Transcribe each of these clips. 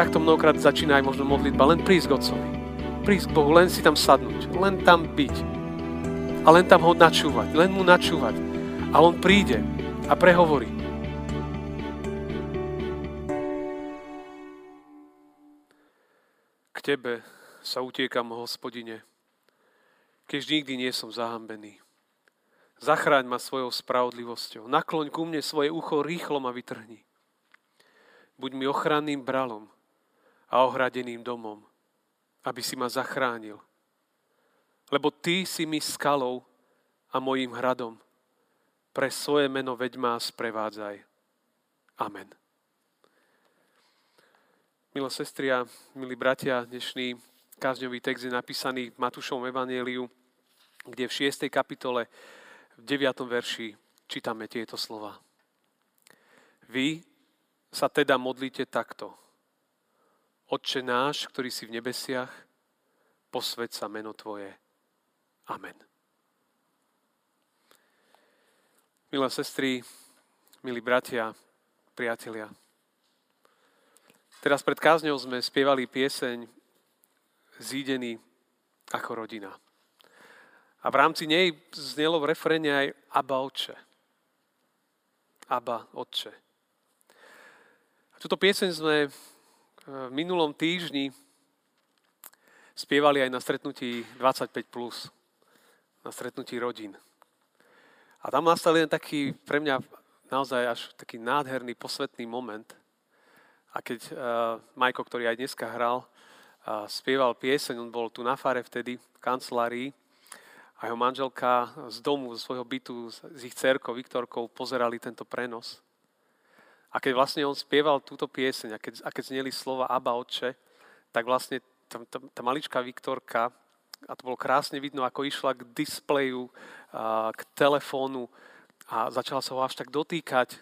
takto mnohokrát začína aj možno modlitba, len prísť k Otcovi. Prísť k Bohu, len si tam sadnúť, len tam byť. A len tam ho načúvať, len mu načúvať. A on príde a prehovorí. K Tebe sa utiekam, hospodine, keď nikdy nie som zahambený. Zachráň ma svojou spravodlivosťou. Nakloň ku mne svoje ucho, rýchlo ma vytrhni. Buď mi ochranným bralom a ohradeným domom, aby si ma zachránil. Lebo Ty si mi skalou a mojím hradom. Pre svoje meno veď ma sprevádzaj. Amen. Milé sestri a milí bratia, dnešný kázňový text je napísaný v Matúšovom evanieliu, kde v 6. kapitole v 9. verši čítame tieto slova. Vy sa teda modlíte takto. Otče náš, ktorý si v nebesiach, posved sa meno Tvoje. Amen. Milé sestry, milí bratia, priatelia, teraz pred kázňou sme spievali pieseň Zídený ako rodina. A v rámci nej znelo v refréne aj Abba Otče. Abba Otče. A túto pieseň sme v minulom týždni spievali aj na stretnutí 25+, plus, na stretnutí rodín. A tam nastal jeden taký pre mňa naozaj až taký nádherný, posvetný moment. A keď uh, Majko, ktorý aj dneska hral, uh, spieval pieseň, on bol tu na fare vtedy v kancelárii, a jeho manželka z domu, z svojho bytu, s ich cerkou Viktorkou pozerali tento prenos. A keď vlastne on spieval túto pieseň a keď, a keď zneli slova Abba Otče, tak vlastne tá, tá, tá maličká Viktorka, a to bolo krásne vidno, ako išla k displeju, a, k telefónu a začala sa ho až tak dotýkať,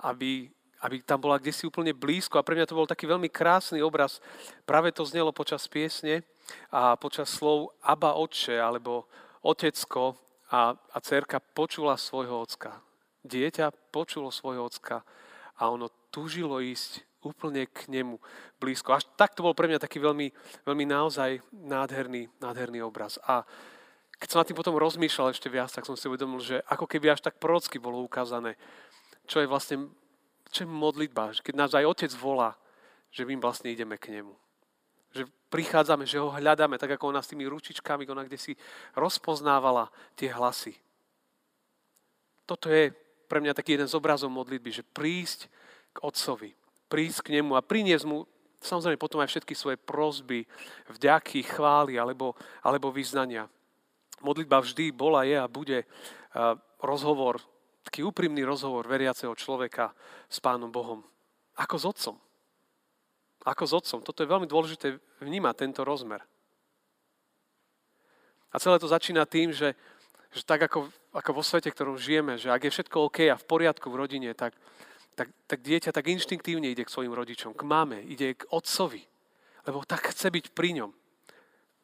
aby, aby tam bola kde si úplne blízko. A pre mňa to bol taký veľmi krásny obraz. Práve to znelo počas piesne a počas slov Abba Otče, alebo otecko a, a cerka počula svojho ocka. Dieťa počulo svojho ocka a ono túžilo ísť úplne k nemu blízko. Až tak to bol pre mňa taký veľmi, veľmi naozaj nádherný, nádherný obraz. A keď som nad tým potom rozmýšľal ešte viac, tak som si uvedomil, že ako keby až tak prorocky bolo ukázané, čo je vlastne čo je modlitba, keď nás aj otec volá, že my vlastne ideme k nemu. Že prichádzame, že ho hľadáme, tak ako ona s tými ručičkami, ona kde si rozpoznávala tie hlasy. Toto je pre mňa taký jeden z obrazov modlitby, že prísť k Otcovi, prísť k Nemu a priniesť Mu samozrejme potom aj všetky svoje prozby, vďaky, chvály alebo, alebo vyznania. Modlitba vždy bola, je a bude rozhovor, taký úprimný rozhovor veriaceho človeka s Pánom Bohom. Ako s Otcom. Ako s otcom. Toto je veľmi dôležité vnímať, tento rozmer. A celé to začína tým, že, že tak ako, ako vo svete, ktorom žijeme, že ak je všetko OK a v poriadku v rodine, tak, tak, tak dieťa tak inštinktívne ide k svojim rodičom, k mame, ide k otcovi, lebo tak chce byť pri ňom.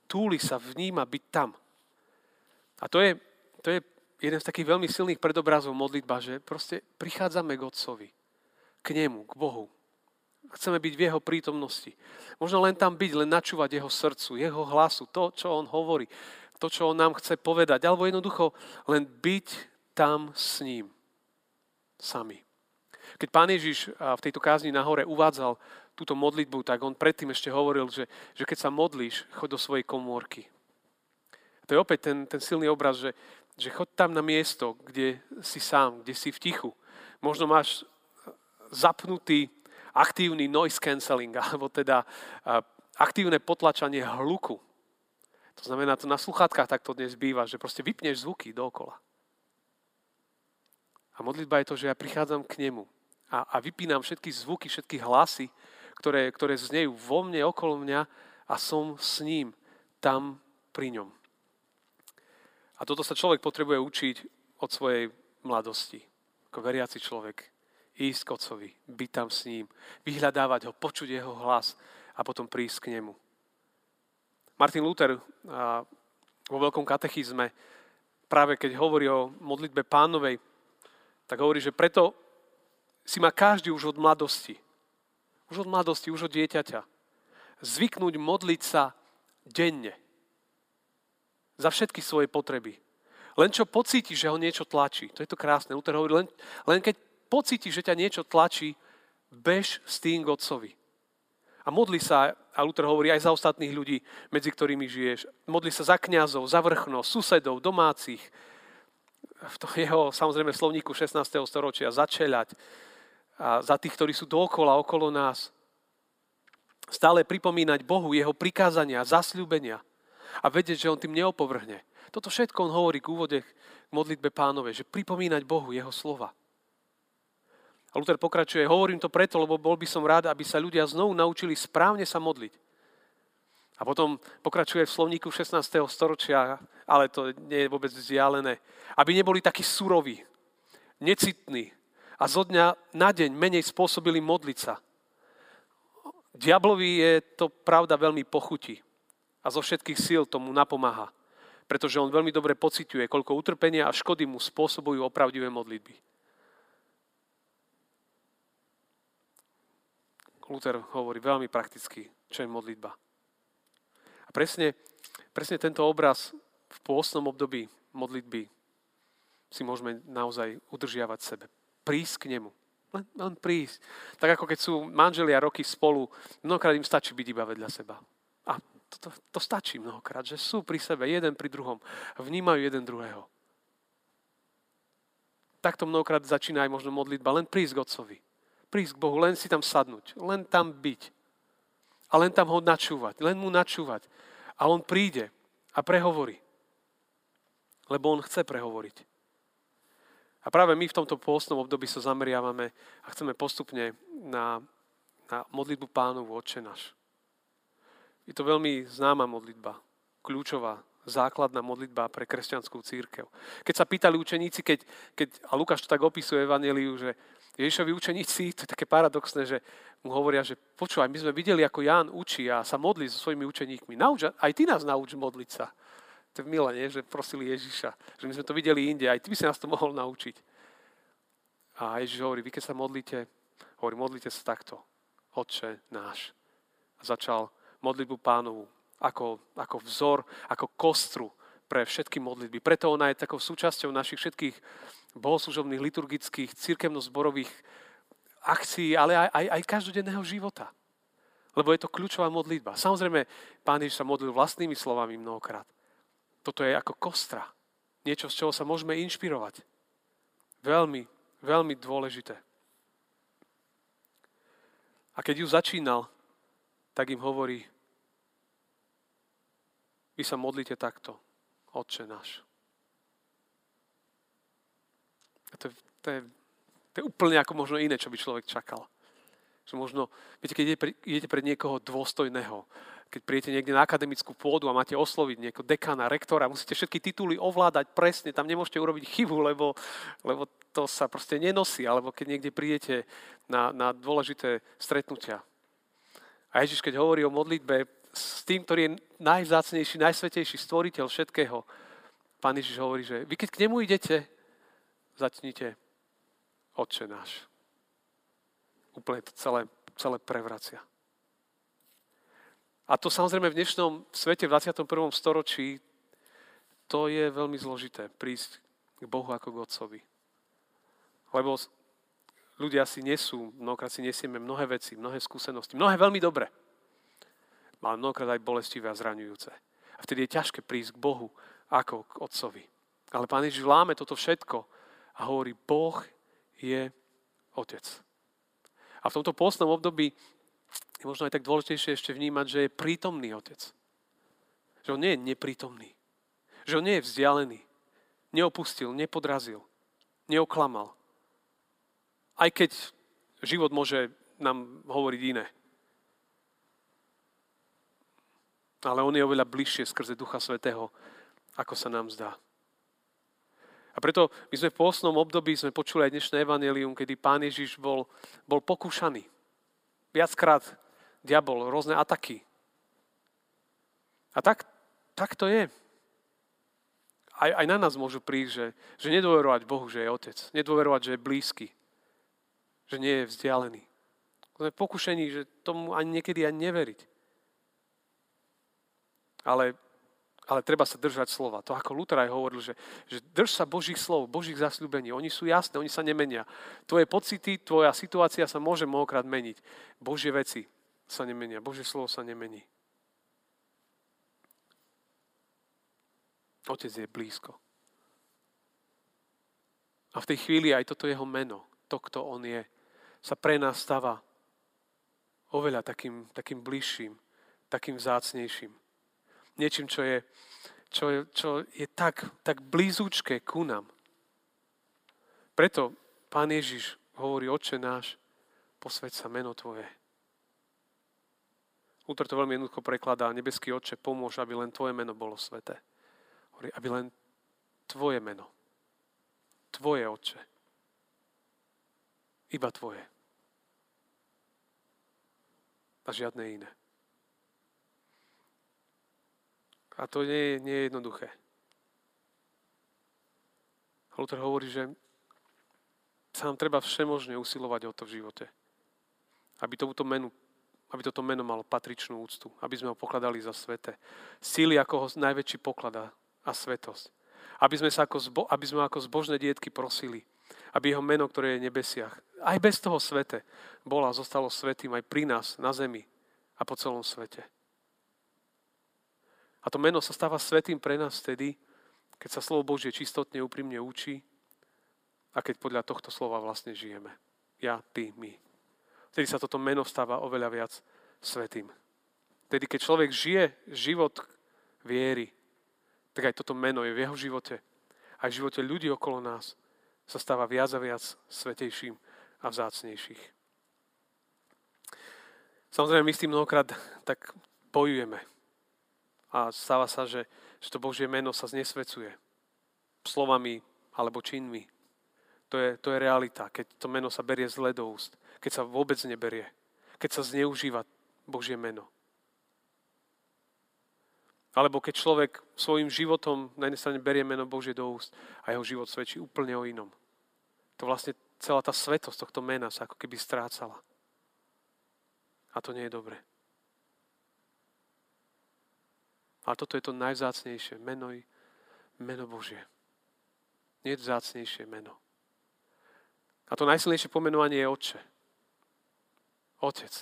Túli sa, vníma byť tam. A to je, to je jeden z takých veľmi silných predobrazov modlitba, že proste prichádzame k otcovi, k nemu, k Bohu, Chceme byť v jeho prítomnosti. Možno len tam byť, len načúvať jeho srdcu, jeho hlasu, to, čo on hovorí, to, čo on nám chce povedať. Alebo jednoducho len byť tam s ním. Sami. Keď pán Ježiš v tejto kázni na hore uvádzal túto modlitbu, tak on predtým ešte hovoril, že, že keď sa modlíš, chod do svojej komórky. To je opäť ten, ten silný obraz, že, že chod tam na miesto, kde si sám, kde si v tichu. Možno máš zapnutý aktívny noise cancelling, alebo teda aktívne potlačanie hluku. To znamená, to na sluchátkach takto dnes býva, že proste vypneš zvuky dookola. A modlitba je to, že ja prichádzam k nemu a, a vypínam všetky zvuky, všetky hlasy, ktoré, ktoré znejú vo mne, okolo mňa a som s ním tam pri ňom. A toto sa človek potrebuje učiť od svojej mladosti, ako veriaci človek ísť k Otcovi, byť tam s ním, vyhľadávať ho, počuť jeho hlas a potom prísť k nemu. Martin Luther vo veľkom katechizme, práve keď hovorí o modlitbe pánovej, tak hovorí, že preto si ma každý už od mladosti Už od mladosti, už od dieťaťa. Zvyknúť modliť sa denne. Za všetky svoje potreby. Len čo pocíti, že ho niečo tlačí. To je to krásne. Luther hovorí, len, len keď pocíti, že ťa niečo tlačí, bež s tým k. A modli sa, a Luther hovorí aj za ostatných ľudí, medzi ktorými žiješ. Modli sa za kňazov, za vrchno, susedov, domácich. V to jeho, samozrejme, v slovníku 16. storočia začeľať. A za tých, ktorí sú dookola, okolo nás. Stále pripomínať Bohu jeho prikázania, zasľúbenia. A vedieť, že on tým neopovrhne. Toto všetko on hovorí k úvode k modlitbe pánovej, že pripomínať Bohu jeho slova. A Luther pokračuje, hovorím to preto, lebo bol by som rád, aby sa ľudia znovu naučili správne sa modliť. A potom pokračuje v slovníku 16. storočia, ale to nie je vôbec vzdialené, aby neboli takí suroví, necitní a zo dňa na deň menej spôsobili modliť sa. Diablovi je to pravda veľmi pochutí a zo všetkých síl tomu napomáha, pretože on veľmi dobre pociťuje, koľko utrpenia a škody mu spôsobujú opravdivé modlitby. Luther hovorí veľmi prakticky, čo je modlitba. A presne, presne tento obraz v pôstnom období modlitby si môžeme naozaj udržiavať sebe. Prísť k nemu. Len, len prísť. Tak ako keď sú manželia roky spolu, mnohokrát im stačí byť iba vedľa seba. A to, to, to stačí mnohokrát, že sú pri sebe, jeden pri druhom. Vnímajú jeden druhého. Takto mnohokrát začína aj možno modlitba. Len prísť k Otcovi prísť k Bohu, len si tam sadnúť, len tam byť. A len tam ho načúvať, len mu načúvať. A on príde a prehovorí. Lebo on chce prehovoriť. A práve my v tomto pôstnom období sa zameriavame a chceme postupne na, na modlitbu pánovu Otče náš. Je to veľmi známa modlitba, kľúčová, základná modlitba pre kresťanskú církev. Keď sa pýtali učeníci, keď, keď, a Lukáš to tak opisuje v Evangeliu, že Ježišovi učeníci, to je také paradoxné, že mu hovoria, že počúvaj, my sme videli, ako Ján učí a sa modlí so svojimi učeníkmi. Nauč, aj ty nás nauč modliť sa. To je milé, nie? že prosili Ježiša. Že my sme to videli inde, aj ty by si nás to mohol naučiť. A Ježiš hovorí, vy keď sa modlíte, hovorí, modlite sa takto. Otče náš. A začal modlitbu pánovu ako, ako vzor, ako kostru pre všetky modlitby. Preto ona je takou súčasťou našich všetkých bohoslužobných, liturgických, církevno-zborových akcií, ale aj, aj, aj každodenného života. Lebo je to kľúčová modlitba. Samozrejme, Pán Ježiš sa modlil vlastnými slovami mnohokrát. Toto je ako kostra. Niečo, z čoho sa môžeme inšpirovať. Veľmi, veľmi dôležité. A keď ju začínal, tak im hovorí, vy sa modlíte takto, Otče náš. to, to, je, to je úplne ako možno iné, čo by človek čakal. Že možno, viete, keď idete, idete pred niekoho dôstojného, keď príjete niekde na akademickú pôdu a máte osloviť niekoho dekana, rektora, musíte všetky tituly ovládať presne, tam nemôžete urobiť chybu, lebo, lebo to sa proste nenosí, alebo keď niekde prídete na, na dôležité stretnutia. A Ježiš, keď hovorí o modlitbe s tým, ktorý je najvzácnejší, najsvetejší stvoriteľ všetkého, Pán Ježiš hovorí, že vy keď k nemu idete, začnite Otče náš. Úplne to celé, celé prevracia. A to samozrejme v dnešnom svete, v 21. storočí, to je veľmi zložité, prísť k Bohu ako k Otcovi. Lebo ľudia si nesú, mnohokrát si nesieme mnohé veci, mnohé skúsenosti, mnohé veľmi dobre, ale mnohokrát aj bolestivé a zraňujúce. A vtedy je ťažké prísť k Bohu ako k Otcovi. Ale Pán Ježiš vláme toto všetko a hovorí, Boh je Otec. A v tomto pôstnom období je možno aj tak dôležitejšie ešte vnímať, že je prítomný Otec. Že on nie je neprítomný. Že on nie je vzdialený. Neopustil, nepodrazil, neoklamal. Aj keď život môže nám hovoriť iné. Ale on je oveľa bližšie skrze Ducha Svetého, ako sa nám zdá. A preto my sme v pôstnom období sme počuli aj dnešné evanelium, kedy pán Ježiš bol, bol pokúšaný. Viackrát diabol, rôzne ataky. A tak, tak to je. Aj, aj na nás môžu prísť, že, že nedôverovať Bohu, že je Otec. Nedôverovať, že je blízky. Že nie je vzdialený. Sme pokušení, že tomu ani niekedy ani neveriť. Ale, ale treba sa držať slova. To ako Luther aj hovoril, že, že drž sa Božích slov, Božích zasľúbení. Oni sú jasné, oni sa nemenia. Tvoje pocity, tvoja situácia sa môže mnohokrát meniť. Božie veci sa nemenia. Božie slovo sa nemení. Otec je blízko. A v tej chvíli aj toto jeho meno, to, kto on je, sa pre nás stáva oveľa takým, takým bližším, takým vzácnejším. Niečím, čo je, čo čo je tak, tak blízučké ku nám. Preto Pán Ježiš hovorí, Oče náš, posveď sa meno Tvoje. Luther to veľmi jednoducho prekladá. Nebeský Oče, pomôž, aby len Tvoje meno bolo sveté. Hovorí, aby len Tvoje meno. Tvoje Oče. Iba Tvoje a žiadne iné. A to nie je, nie je jednoduché. Luther hovorí, že sa nám treba všemožne usilovať o to v živote. Aby, tomuto menu, aby toto meno malo patričnú úctu. Aby sme ho pokladali za svete. Síly ako ho najväčší poklada a svetosť. Aby sme, sa ako zbo, aby sme ako zbožné dietky prosili. Aby jeho meno, ktoré je v nebesiach, aj bez toho svete, bola a zostalo svetým aj pri nás, na zemi a po celom svete. A to meno sa stáva svetým pre nás vtedy, keď sa slovo Božie čistotne, úprimne učí a keď podľa tohto slova vlastne žijeme. Ja, ty, my. Vtedy sa toto meno stáva oveľa viac svetým. Vtedy, keď človek žije život viery, tak aj toto meno je v jeho živote. Aj v živote ľudí okolo nás sa stáva viac a viac svetejším a vzácnejších. Samozrejme, my s tým mnohokrát tak bojujeme. A stáva sa, že, že to Božie meno sa znesvecuje. Slovami alebo činmi. To je, to je realita, keď to meno sa berie zle do úst. Keď sa vôbec neberie. Keď sa zneužíva Božie meno. Alebo keď človek svojim životom na jednej strane berie meno Božie do úst a jeho život svedčí úplne o inom. To vlastne celá tá svetosť tohto mena sa ako keby strácala. A to nie je dobre. Ale toto je to najvzácnejšie meno, meno Božie. Nie je vzácnejšie meno. A to najsilnejšie pomenovanie je Otče. Otec.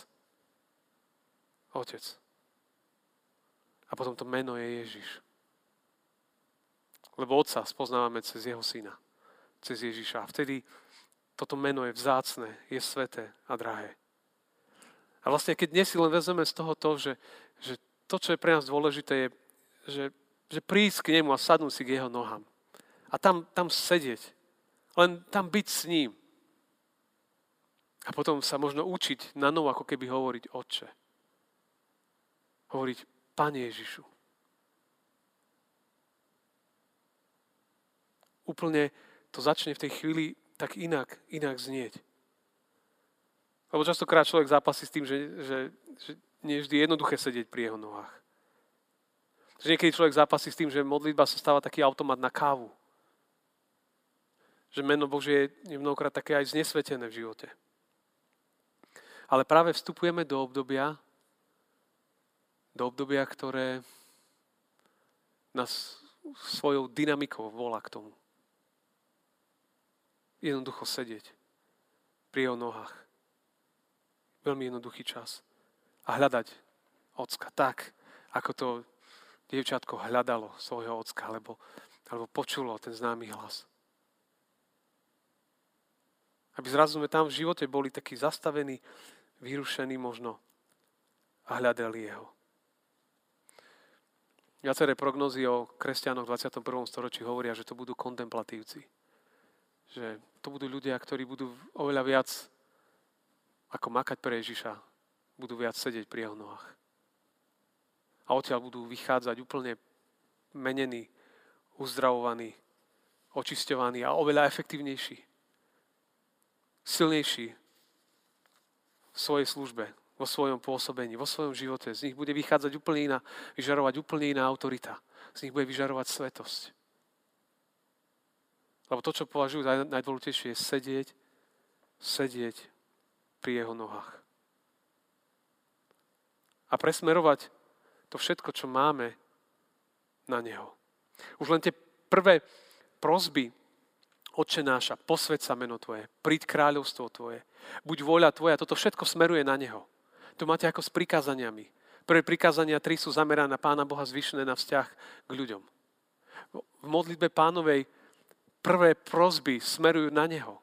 Otec. A potom to meno je Ježiš. Lebo Otca spoznávame cez Jeho Syna. Cez Ježiša. A vtedy toto meno je vzácne, je sveté a drahé. A vlastne keď dnes si len vezeme z toho to, že to, čo je pre nás dôležité, je, že, že prísť k nemu a sadnúť si k jeho nohám. A tam, tam sedieť. Len tam byť s ním. A potom sa možno učiť na novo, ako keby hovoriť Otče. Hovoriť Pane Ježišu. Úplne to začne v tej chvíli tak inak, inak znieť. Lebo častokrát človek zápasí s tým, že, že, že nie vždy jednoduché sedieť pri jeho nohách. Že niekedy človek zápasí s tým, že modlitba sa stáva taký automat na kávu. Že meno Božie je mnohokrát také aj znesvetené v živote. Ale práve vstupujeme do obdobia, do obdobia, ktoré nás svojou dynamikou volá k tomu. Jednoducho sedieť pri jeho nohách. Veľmi jednoduchý čas. A hľadať ocka tak, ako to dievčatko hľadalo svojho ocka, alebo, alebo počulo ten známy hlas. Aby zrazu sme tam v živote boli takí zastavení, vyrušení možno a hľadali jeho. Viaceré prognozy o kresťanoch v 21. storočí hovoria, že to budú kontemplatívci. Že to budú ľudia, ktorí budú oveľa viac ako makať pre Ježiša, budú viac sedieť pri jeho nohách. A odtiaľ budú vychádzať úplne menení, uzdravovaní, očisťovaní a oveľa efektívnejší, silnejší v svojej službe, vo svojom pôsobení, vo svojom živote. Z nich bude vychádzať úplne iná, vyžarovať úplne iná autorita. Z nich bude vyžarovať svetosť. Lebo to, čo považujú za najdôležitejšie, je sedieť, sedieť pri jeho nohách. A presmerovať to všetko, čo máme, na Neho. Už len tie prvé prozby Oče náša, posved sa meno Tvoje, príď kráľovstvo Tvoje, buď voľa Tvoja, toto všetko smeruje na Neho. To máte ako s prikázaniami. Prvé prikázania tri sú zamerané na Pána Boha zvyšené na vzťah k ľuďom. V modlitbe pánovej prvé prozby smerujú na Neho.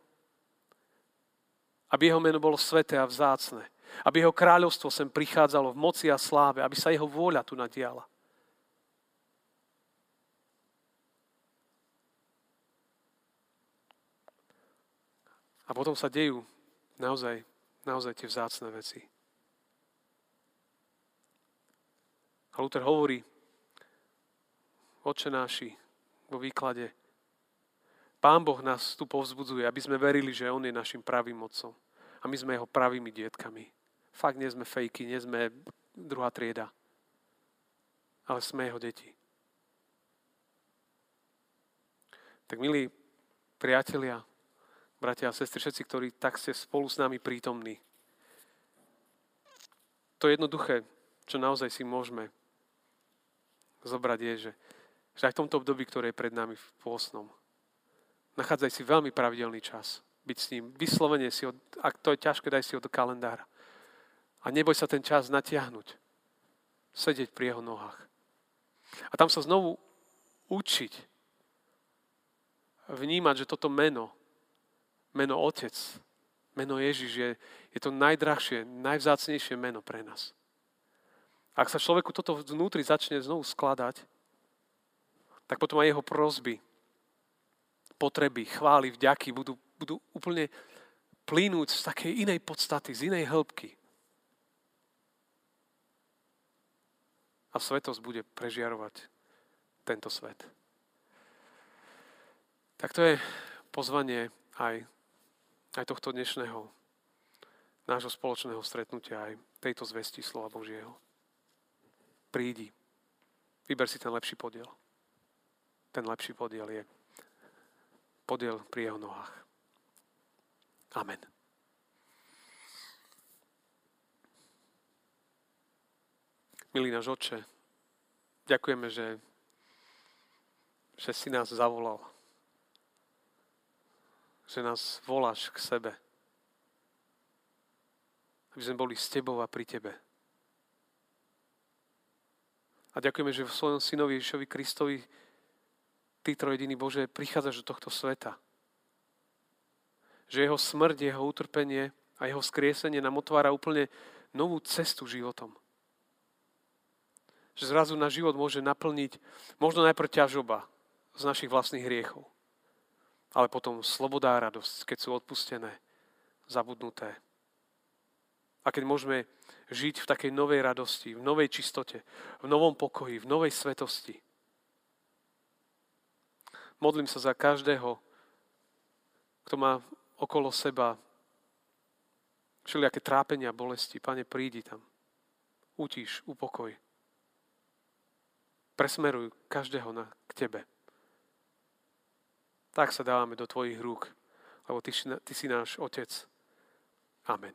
Aby Jeho meno bolo sveté a vzácne. Aby Jeho kráľovstvo sem prichádzalo v moci a sláve. Aby sa Jeho vôľa tu nadiala. A potom sa dejú naozaj, naozaj tie vzácne veci. A Luther hovorí, oče náši, vo výklade, Pán Boh nás tu povzbudzuje, aby sme verili, že On je našim pravým mocom. A my sme Jeho pravými dietkami. Fakt nie sme fejky, nie sme druhá trieda. Ale sme Jeho deti. Tak milí priatelia, bratia a sestry, všetci, ktorí tak ste spolu s nami prítomní. To jednoduché, čo naozaj si môžeme zobrať je, že, že aj v tomto období, ktoré je pred nami v pôsnom, nachádzaj si veľmi pravidelný čas byť s ním. Vyslovene si ho, ak to je ťažké, daj si ho do kalendára. A neboj sa ten čas natiahnuť. Sedieť pri jeho nohách. A tam sa znovu učiť vnímať, že toto meno meno Otec, meno Ježiš je, je to najdrahšie, najvzácnejšie meno pre nás. Ak sa človeku toto vnútri začne znovu skladať, tak potom aj jeho prozby, potreby, chvály, vďaky budú, budú úplne plínuť z takej inej podstaty, z inej hĺbky. A svetosť bude prežiarovať tento svet. Tak to je pozvanie aj aj tohto dnešného nášho spoločného stretnutia, aj tejto zvesti slova Božieho. Prídi. Vyber si ten lepší podiel. Ten lepší podiel je podiel pri jeho nohách. Amen. Milý náš oče, ďakujeme, že, že si nás zavolal že nás voláš k sebe. Aby sme boli s Tebou a pri Tebe. A ďakujeme, že v svojom synovi Ježišovi Kristovi Ty, trojediný Bože, prichádzaš do tohto sveta. Že jeho smrť, jeho utrpenie a jeho skriesenie nám otvára úplne novú cestu životom. Že zrazu na život môže naplniť možno najprv ťažoba z našich vlastných hriechov ale potom sloboda a radosť, keď sú odpustené, zabudnuté. A keď môžeme žiť v takej novej radosti, v novej čistote, v novom pokoji, v novej svetosti. Modlím sa za každého, kto má okolo seba všelijaké trápenia, bolesti. Pane, prídi tam. Utíš, upokoj. Presmeruj každého na, k Tebe tak sa dávame do Tvojich rúk, lebo Ty, ty si náš Otec. Amen.